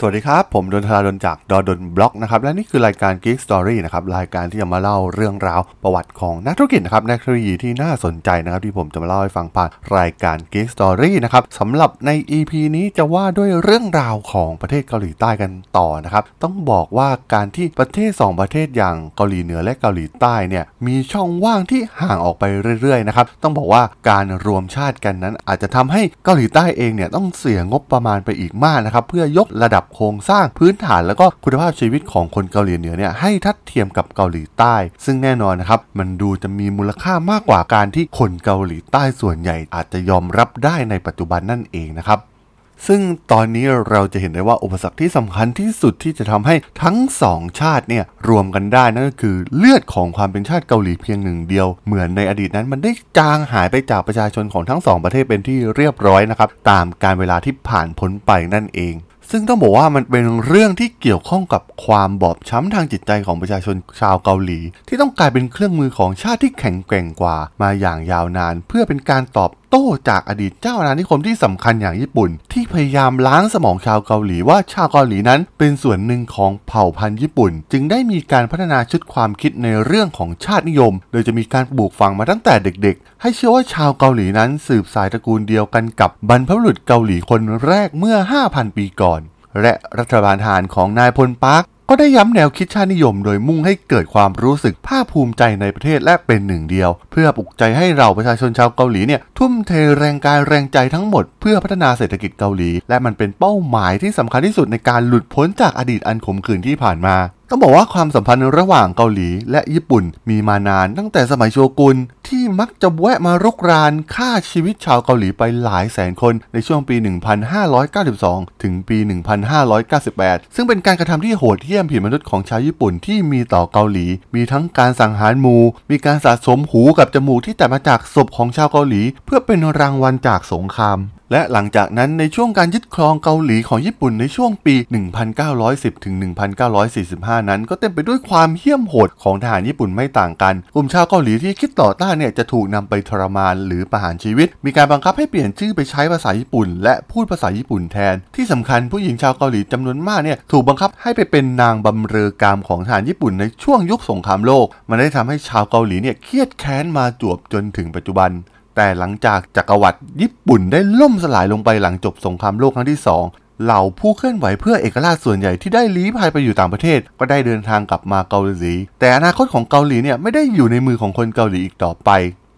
สวัสดีครับ ผมดนทราดนจากดอดนบล็อกนะครับและนี่คือรายการ Geek Story นะครับรายการที่จะมาเล่าเรื่องราวประวัติของนักธุรกิจนะครับนักเทคโนโลยีที่น่าสนใจนะครับที่ผมจะมาเล่าให้ฟังผ่านรายการ Geek Story นะครับสำหรับใน EP นี้จะว่าด้วยเรื่องราวของประเทศเกาหลีใต้กันต่อนะครับต้องบอกว่าการที่ประเทศ 2 ประเทศอย่างเกาหลีเหนือและเกาหลีใต้เนี่ยมีช่องว่างที่ห่างออกไปเรื่อยๆนะครับต้องบอกว่าการรวมชาติกันนั้นอาจจะทำให้เกาหลีใต้เองเนี่ยต้องเสียงบประมาณไปอีกมากนะครับเพื่อยกระดับโครงสร้างพื้นฐานแล้วก็คุณภาพชีวิตของคนเกาหลีเหนือเนี่ยให้ทัดเทียมกับเกาหลีใต้ ซึ่งแน่นอนนะครับมันดูจะมีมูลค่ามากกว่าการที่คนเกาหลีใต้ส่วนใหญ่อาจจะยอมรับได้ในปัจจุบันนั่นเองนะครับซึ่งตอนนี้เราจะเห็นได้ว่าอุปสรรคที่สำคัญที่สุดที่จะทำให้ทั้งสองชาติเนี่ยรวมกันได้นั่นก็คือเลือดของความเป็นชาติเกาหลีเพียงหนึ่งเดียว เหมือนในอดีตนั้นมันได้จางหายไปจากประชาชนของทั้งสองประเทศเป็นที่เรียบร้อยนะครับตามการเวลาที่ผ่านพ้นไปนั่นเอง ซึ่งต้องบอกว่ามันเป็นเรื่องที่เกี่ยวข้องกับความบอบช้ำทางจิตใจของประชาชนชาวเกาหลี ที่ต้องกลายเป็นเครื่องมือของชาติที่แข็งแกร่งกว่ามาอย่างยาวนาน เพื่อเป็นการตอบ ต้จากอดีตเจ้าอาณานิคมที่สำคัญอย่างญี่ปุ่น ที่พยายามล้างสมองชาวเกาหลีว่าชาวเกาหลีนั้นเป็นส่วนหนึ่งของเผ่าพันธุ์ญี่ปุ่น จึงได้มีการพัฒนาชุดความคิดในเรื่องของชาตินิยม โดยจะมีการปลูกฝังมาตั้งแต่เด็ก ๆ ให้เชื่อว่าชาวเกาหลีนั้นสืบสายตระกูลเดียวกันกับบรรพบุรุษเกาหลีคนแรกเมื่อ 5,000 ปีก่อน และรัฐบาลทหารของนายพลปาร์ค ก็ได้ย้ำแนวคิดชาตินิยมโดยมุ่งให้เกิดความรู้สึกภาคภูมิใจในประเทศและเป็นหนึ่งเดียว เพื่อปลุกใจให้เราประชาชนชาวเกาหลีเนี่ยทุ่มเทแรงกายแรงใจทั้งหมดเพื่อพัฒนาเศรษฐกิจเกาหลี และมันเป็นเป้าหมายที่สำคัญที่สุดในการหลุดพ้นจากอดีตอันขมขื่นที่ผ่านมา ต้องบอกว่าความสัมพันธ์ระหว่างเกาหลีและญี่ปุ่นมีมานานตั้งแต่สมัยโชกุนที่มักจะแวะมารุกรานฆ่าชีวิตชาวเกาหลีไปหลายแสนคนในช่วงปี 1592 ถึงปี 1598 ซึ่งเป็นการกระทำที่โหดเหี้ยมผิดมนุษย์ของชาวญี่ปุ่นที่มีต่อเกาหลี มีทั้งการสังหารหมู่มีการสะสมหูกับจมูกที่แต่มาจากศพของชาวเกาหลี เพื่อเป็นรางวัลจากสงคราม และหลังจากนั้นในช่วงการยึดครองเกาหลีของญี่ปุ่นในช่วงปี 1910ถึง1945 นั้น ก็เต็มไปด้วยความเหี้ยมโหดของทหารญี่ปุ่นไม่ต่างกัน กลุ่มชาวเกาหลีที่คิดต่อต้านเนี่ยจะถูกนำไปทรมานหรือประหารชีวิต มีการบังคับให้เปลี่ยนชื่อไปใช้ภาษาญี่ปุ่น และพูดภาษาญี่ปุ่นแทน ที่สำคัญผู้หญิงชาวเกาหลีจำนวนมากเนี่ยถูกบังคับให้ไปเป็นนางบำเรอกามของทหารญี่ปุ่นในช่วงยุคสงครามโลก มันได้ทำให้ชาวเกาหลีเนี่ยเครียดแค้นมาจวบจนถถึงปัจจุบัน แต่หลังจากจักรวรรดิญี่ปุ่นได้ล่มสลายลงไปหลังจบสงครามโลกครั้งที่ 2เหล่าผู้เคลื่อนไหวเพื่อเอกราชส่วนใหญ่ที่ได้ลี้ภัยไปอยู่ต่างประเทศ ก็ได้เดินทางกลับมาเกาหลี แต่อนาคตของเกาหลีเนี่ยไม่ได้อยู่ในมือของคนเกาหลีอีกต่อไป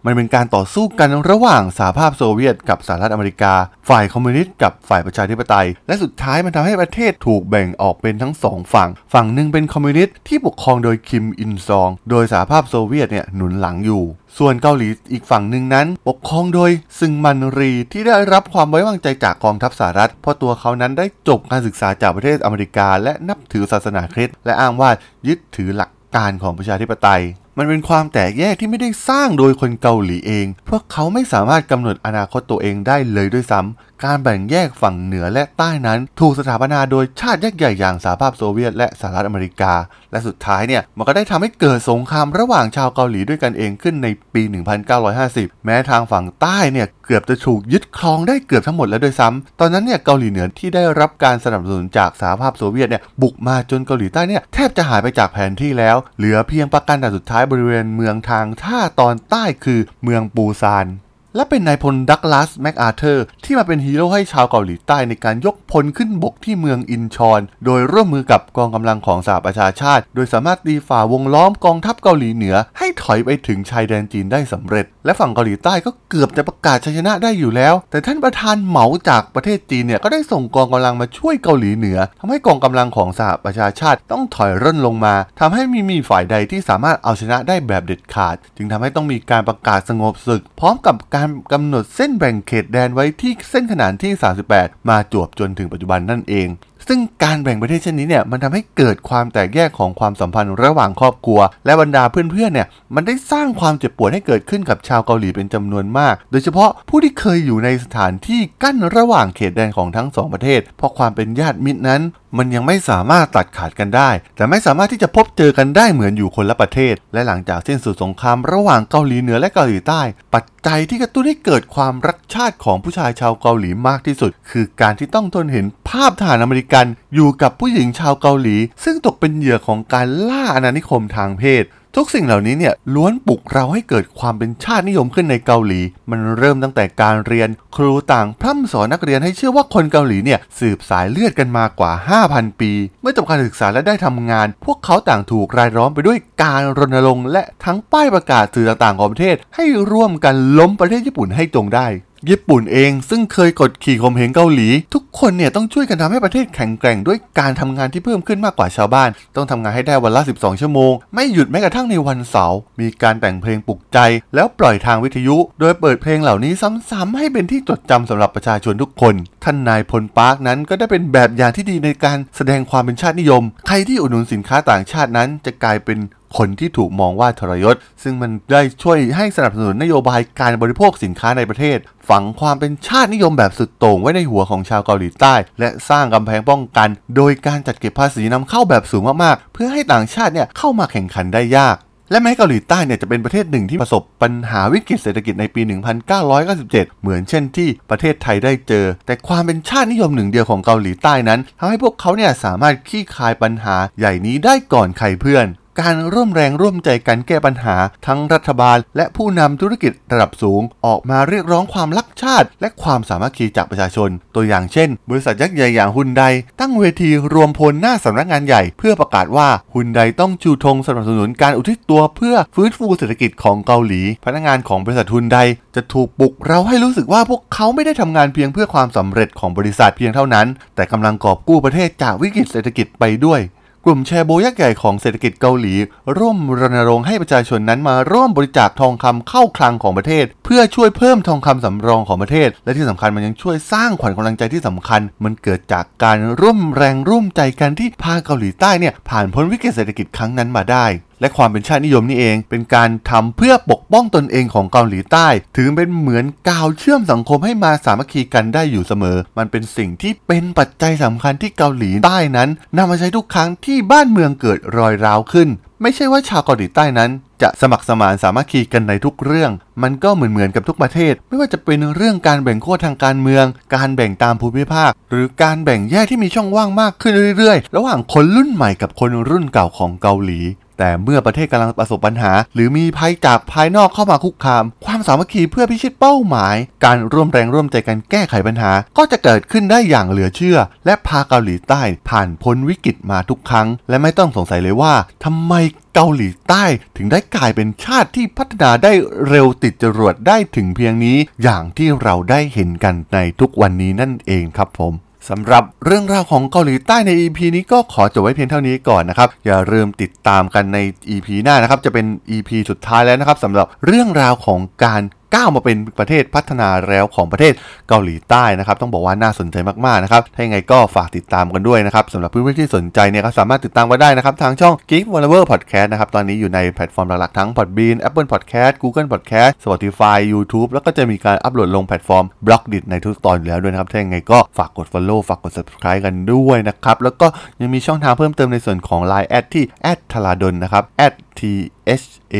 มันเป็นการต่อสู้กันระหว่างสหภาพโซเวียตกับสหรัฐอเมริกา ฝ่ายคอมมิวนิสต์กับฝ่ายประชาธิปไตย และสุดท้ายมันทำให้ประเทศถูกแบ่งออกเป็นทั้งสองฝั่ง ฝั่งหนึ่งเป็นคอมมิวนิสต์ที่ปกครองโดยคิมอิลซอง โดยสหภาพโซเวียตเนี่ยหนุนหลังอยู่ ส่วนเกาหลีอีกฝั่งหนึ่งนั้น ปกครองโดยซึงมันรีที่ได้รับความไว้วางใจจากกองทัพสหรัฐ เพราะตัวเขานั้นได้จบการศึกษาจากประเทศอเมริกา และนับถือศาสนาคริสต์และอ้างว่ายึดถือหลักการของประชาธิปไตย มันเป็นความแตกแยกที่ไม่ได้สร้างโดยคนเกาหลีเอง พวกเขาไม่สามารถกำหนดอนาคตตัวเองได้เลยด้วยซ้ำ การแบ่งแยกฝั่งเหนือและใต้นั้น ถูกสถาปนาโดยชาติยักษ์ใหญ่อย่างสหภาพโซเวียตและสหรัฐอเมริกา และสุดท้ายเนี่ยมันก็ได้ทำให้เกิดสงครามระหว่างชาวเกาหลีด้วยกันเองขึ้นในปี 1950 แม้ทางฝั่งใต้เนี่ยเกือบจะถูกยึดครองได้เกือบทั้งหมดแล้วด้วยซ้ำตอนนั้นเนี่ยเกาหลีเหนือที่ได้รับการสนับสนุนจากสหภาพโซเวียตเนี่ยบุกมาจนเกาหลีใต้เนี่ยแทบจะหายไปจากแผนที่แล้ว เหลือเพียงปราการด่านสุดท้ายบริเวณเมืองทางท่าตอนใต้คือเมืองปูซาน และเป็นนายพลดักลาสแมคอาเธอร์ที่มาเป็นฮีโร่ให้ชาวเกาหลีใต้ในการยกพลขึ้นบกที่เมืองอินชอน โดยร่วมมือกับกองกำลังของสหประชาชาติ โดยสามารถตีฝ่าวงล้อมกองทัพเกาหลีเหนือ ให้ถอยไปถึงชายแดนจีนได้สำเร็จ และฝั่งเกาหลีใต้ก็เกือบจะประกาศชัยชนะได้อยู่แล้ว แต่ท่านประธานเหมาจากประเทศจีนเนี่ยก็ได้ส่งกองกำลังมาช่วยเกาหลีเหนือทำให้กองกำลังของสหประชาชาติต้องถอยร่นลงมาทำให้มีมีฝ่ายใดที่สามารถเอาชนะได้แบบเด็ดขาด จึงทำให้ต้องมีการประกาศสงบศึก พร้อมกับการกำหนดเส้นแบ่งเขตแดนไว้ที่เส้นขนานที่ 38 มาจวบจนถึงปัจจุบันนั่นเอง ซึ่งการแบ่งประเทศเช่นนี้เนี่ยมันทำให้เกิดความแตกแยกของความสัมพันธ์ระหว่างครอบครัว และบรรดาเพื่อนๆเนี่ยมันได้สร้างความเจ็บปวดให้เกิดขึ้นกับชาวเกาหลีเป็นจำนวนมาก โดยเฉพาะผู้ที่เคยอยู่ในสถานที่กั้นระหว่างเขตแดนของทั้งสองประเทศ เพราะความเป็นญาติมิตรนั้น มันยังไม่สามารถตัดขาดกันได้ แต่ไม่สามารถที่จะพบเจอกันได้เหมือนอยู่คนละประเทศ และหลังจากสิ้นสุดสงครามระหว่างเกาหลีเหนือและเกาหลีใต้ ปัจจัยที่กระตุ้นให้เกิดความรักชาติของผู้ชายชาวเกาหลีมากที่สุด คือการที่ต้องทนเห็นภาพทหารอเมริกันอยู่กับผู้หญิงชาวเกาหลี ซึ่งตกเป็นเหยื่อของการล่าอาณานิคมทางเพศ ทุกสิ่งเหล่านี้เนี่ยล้วนปลุกเราให้เกิดความเป็นชาตินิยมขึ้นในเกาหลี มันเริ่มตั้งแต่การเรียน ครูต่างพร่ำสอนนักเรียนให้เชื่อว่าคนเกาหลีเนี่ยสืบสายเลือดกันมากว่า 5,000 ปี เมื่อจบการศึกษาและได้ทำงาน พวกเขาต่างถูกรายล้อมไปด้วยการรณรงค์และทั้งป้ายประกาศสื่อต่างๆของประเทศให้ร่วมกันล้มประเทศญี่ปุ่นให้จงได้ ญี่ปุ่นเองซึ่งเคยกดขี่ข่มเหงเกาหลี ทุกคนเนี่ยต้องช่วยกันทำให้ประเทศแข็งแกร่งด้วยการทำงานที่เพิ่มขึ้นมากกว่าชาวบ้าน ต้องทำงานให้ได้วันละ 12 ชั่วโมง ไม่หยุดแม้กระทั่งในวันเสาร์มีการแต่งเพลงปลุกใจ แล้วปล่อยทางวิทยุ โดยเปิดเพลงเหล่านี้ซ้ำๆให้เป็นที่จดจำสำหรับประชาชนทุกคน ท่านนายพลปาร์คนั้นก็ได้เป็นแบบอย่างที่ดีในการแสดงความเป็นชาตินิยม ใครที่อุดหนุนสินค้าต่างชาตินั้นจะกลายเป็น คนที่ถูกมองว่าทรยศ ซึ่งมันได้ช่วยให้สนับสนุนนโยบายการบริโภคสินค้าในประเทศ ฝังความเป็นชาตินิยมแบบสุดโต่งไว้ในหัวของชาวเกาหลีใต้ และสร้างกำแพงป้องกัน โดยการจัดเก็บภาษีนำเข้าแบบสูงมากๆ เพื่อให้ต่างชาติเนี่ยเข้ามาแข่งขันได้ยากและแม้เกาหลีใต้เนี่ยจะเป็นประเทศหนึ่งที่ประสบปัญหาวิกฤตเศรษฐกิจในปี 1997 เหมือนเช่นที่ประเทศไทยได้เจอ แต่ความเป็นชาตินิยมหนึ่งเดียวของเกาหลีใต้นั้นทำให้พวกเขาเนี่ยสามารถคลี่คลายปัญหาใหญ่นี้ได้ก่อนใครเพื่อน การร่วมแรงร่วมใจกันแก้ปัญหา ทั้งรัฐบาล และผู้นำธุรกิจระดับสูง ออกมาเรียกร้องความรักชาติ และความสามัคคีจากประชาชน ตัวอย่างเช่น บริษัทยักษ์ใหญ่อย่างฮุนไดตั้งเวทีรวมพลหน้าสำนักงานใหญ่ เพื่อประกาศว่าฮุนไดต้องชูธงสนับสนุนการอุทิศตัวเพื่อฟื้นฟูเศรษฐกิจของเกาหลี พนักงานของบริษัทฮุนไดจะถูกปลุกเราให้รู้สึกว่าพวกเขาไม่ได้ทำงานเพียงเพื่อความสำเร็จของบริษัทเพียงเท่านั้น แต่กำลังกอบกู้ประเทศจากวิกฤตเศรษฐกิจไปด้วย กลุ่มแชร์โบยักษ์ใหญ่ของเศรษฐกิจเกาหลี ร่วมรณรงค์ให้ประชาชนนั้นมาร่วมบริจาคทองคำเข้าคลังของประเทศ เพื่อช่วยเพิ่มทองคำสำรองของประเทศ และที่สำคัญมันยังช่วยสร้างขวัญกำลังใจที่สำคัญ มันเกิดจากการร่วมแรงร่วมใจกันที่พาเกาหลีใต้เนี่ยผ่านพ้นวิกฤตเศรษฐกิจครั้งนั้นมาได้ และความเป็นชาตินิยมนี่เอง เป็นการทำเพื่อปกป้องตนเองของเกาหลีใต้ ถือเป็นเหมือนกาวเชื่อมสังคมให้มาสามัคคีกันได้อยู่เสมอ มันเป็นสิ่งที่เป็นปัจจัยสำคัญที่เกาหลีใต้นั้นนำมาใช้ทุกครั้งที่บ้านเมืองเกิดรอยร้าวขึ้น ไม่ใช่ว่าชาวเกาหลีใต้นั้นจะสมัครสมานสามัคคีกันในทุกเรื่อง มันก็เหมือนเหมือนกับทุกประเทศ ไม่ว่าจะเป็นเรื่องการแบ่งขั้วทางการเมือง การแบ่งตามภูมิภาค หรือการแบ่งแยกที่มีช่องว่างมากขึ้นเรื่อยๆ ระหว่างคนรุ่นใหม่กับคนรุ่นเก่าของเกาหลี แต่เมื่อประเทศกำลังประสบปัญหา หรือมีภัยจากภายนอกเข้ามาคุกคาม ความสามัคคีเพื่อพิชิตเป้าหมาย การร่วมแรงร่วมใจกันแก้ไขปัญหา ก็จะเกิดขึ้นได้อย่างเหลือเชื่อ และพาเกาหลีใต้ผ่านพ้นวิกฤตมาทุกครั้ง และไม่ต้องสงสัยเลยว่าทำไมเกาหลีใต้ถึงได้กลายเป็นชาติที่พัฒนาได้เร็วติดจรวดได้ถึงเพียงนี้ อย่างที่เราได้เห็นกันในทุกวันนี้นั่นเองครับผม สำหรับเรื่องราวของเกาหลีใต้ใน EP นี้ก็ขอจบไว้เพียงเท่านี้ก่อนนะครับ อย่าลืมติดตามกันใน EP หน้านะครับ จะเป็น EP สุดท้ายแล้วนะครับสำหรับเรื่องราวของการ ก้าวมาเป็นประเทศพัฒนาแล้วของประเทศเกาหลีใต้นะครับ ต้องบอกว่าน่าสนใจมากๆนะครับ ถ้ายังไงก็ฝากติดตามกันด้วยนะครับสำหรับเพื่อนๆที่สนใจเนี่ยก็สามารถติดตามกันได้นะครับ ทางช่อง Geek w a l l e r Podcast นะครับ ตอนนี้อยู่ในแพลตฟอร์มหลักๆ ทั้ง Podbean Apple Podcast Google Podcast Spotify YouTube แล้วก็จะมีการอัปโหลดลงแพลตฟอร์ม b l o g d i t ในทุกตอนอยู่แล้วด้วยนะครับ ถ้ายังไงก็ฝากกด Follow ฝากกด Subscribe กันด้วยนะครับ แล้วก็ยังมีช่องทางเพิ่มเติมในส่วนของ Line แอดที่แอดทลาดนนะครับ T H A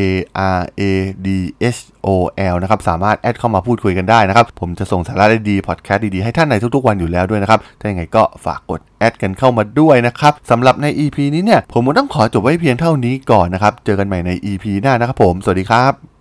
R A D H O L นะครับสามารถแอดเข้ามาพูดคุยกันได้นะครับ ผมจะส่งสาระดีๆพอดแคสต์ดีๆ ให้ท่านในทุกๆวันอยู่แล้วด้วยนะครับ ถ้าอย่างไรก็ฝากกดแอดกันเข้ามาด้วยนะครับสำหรับใน EP นี้เนี่ย ผมต้องขอจบไว้เพียงเท่านี้ก่อนนะครับ เจอกันใหม่ใน EP หน้านะครับผม สวัสดีครับ